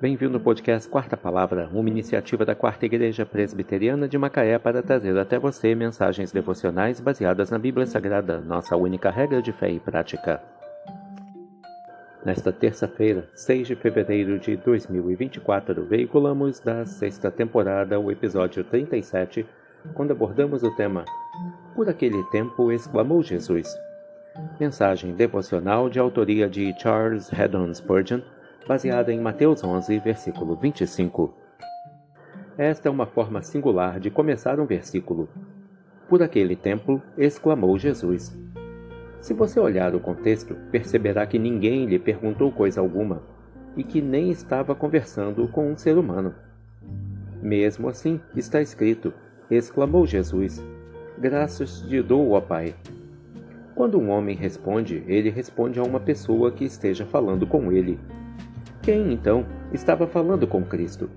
Bem-vindo ao podcast Quarta Palavra, uma iniciativa da Quarta Igreja Presbiteriana de Macaé para trazer até você mensagens devocionais baseadas na Bíblia Sagrada, nossa única regra de fé e prática. Nesta terça-feira, 6 de fevereiro de 2024, veiculamos da sexta temporada o episódio 37, quando abordamos o tema Por aquele tempo exclamou Jesus. Mensagem devocional de autoria de Charles Haddon Spurgeon baseada em Mateus 11, versículo 25. Esta é uma forma singular de começar um versículo. Por aquele tempo, exclamou Jesus. Se você olhar o contexto, perceberá que ninguém lhe perguntou coisa alguma e que nem estava conversando com um ser humano. Mesmo assim, está escrito: exclamou Jesus: Graças te dou, ó Pai. Quando um homem responde, ele responde a uma pessoa que esteja falando com ele. Quem, então, estava falando com Cristo?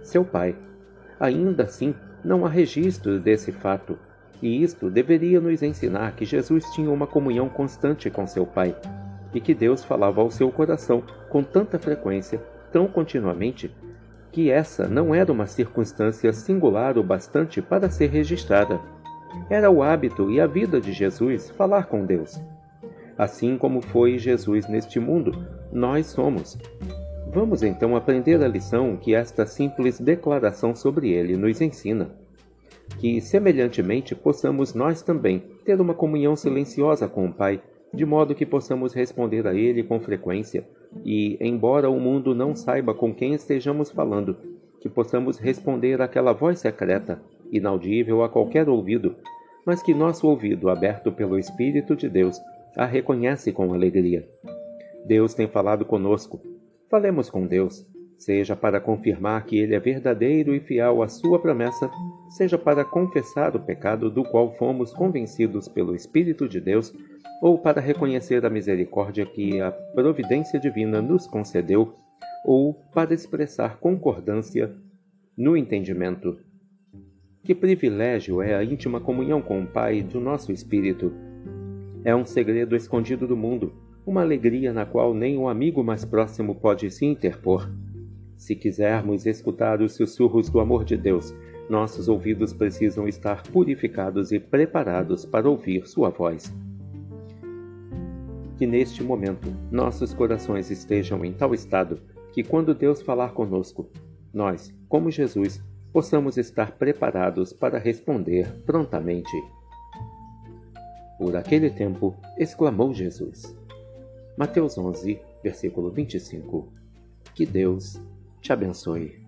Seu pai. Ainda assim, não há registro desse fato, e isto deveria nos ensinar que Jesus tinha uma comunhão constante com seu pai, e que Deus falava ao seu coração com tanta frequência, tão continuamente, que essa não era uma circunstância singular o bastante para ser registrada. Era o hábito e a vida de Jesus falar com Deus. Assim como foi Jesus neste mundo, nós somos. Vamos então aprender a lição que esta simples declaração sobre ele nos ensina. Que, semelhantemente, possamos nós também ter uma comunhão silenciosa com o Pai, de modo que possamos responder a Ele com frequência, e, embora o mundo não saiba com quem estejamos falando, que possamos responder àquela voz secreta, inaudível a qualquer ouvido, mas que nosso ouvido, aberto pelo Espírito de Deus, a reconhece com alegria. Deus tem falado conosco. Falemos com Deus, seja para confirmar que Ele é verdadeiro e fiel à Sua promessa, seja para confessar o pecado do qual fomos convencidos pelo Espírito de Deus, ou para reconhecer a misericórdia que a providência divina nos concedeu, ou para expressar concordância no entendimento. Que privilégio é a íntima comunhão com o Pai do nosso Espírito! É um segredo escondido do mundo, uma alegria na qual nem o um amigo mais próximo pode se interpor. Se quisermos escutar os sussurros do amor de Deus, nossos ouvidos precisam estar purificados e preparados para ouvir Sua voz. Que neste momento nossos corações estejam em tal estado que, quando Deus falar conosco, nós, como Jesus, possamos estar preparados para responder prontamente. Por aquele tempo, exclamou Jesus. Mateus 11, versículo 25. Que Deus te abençoe.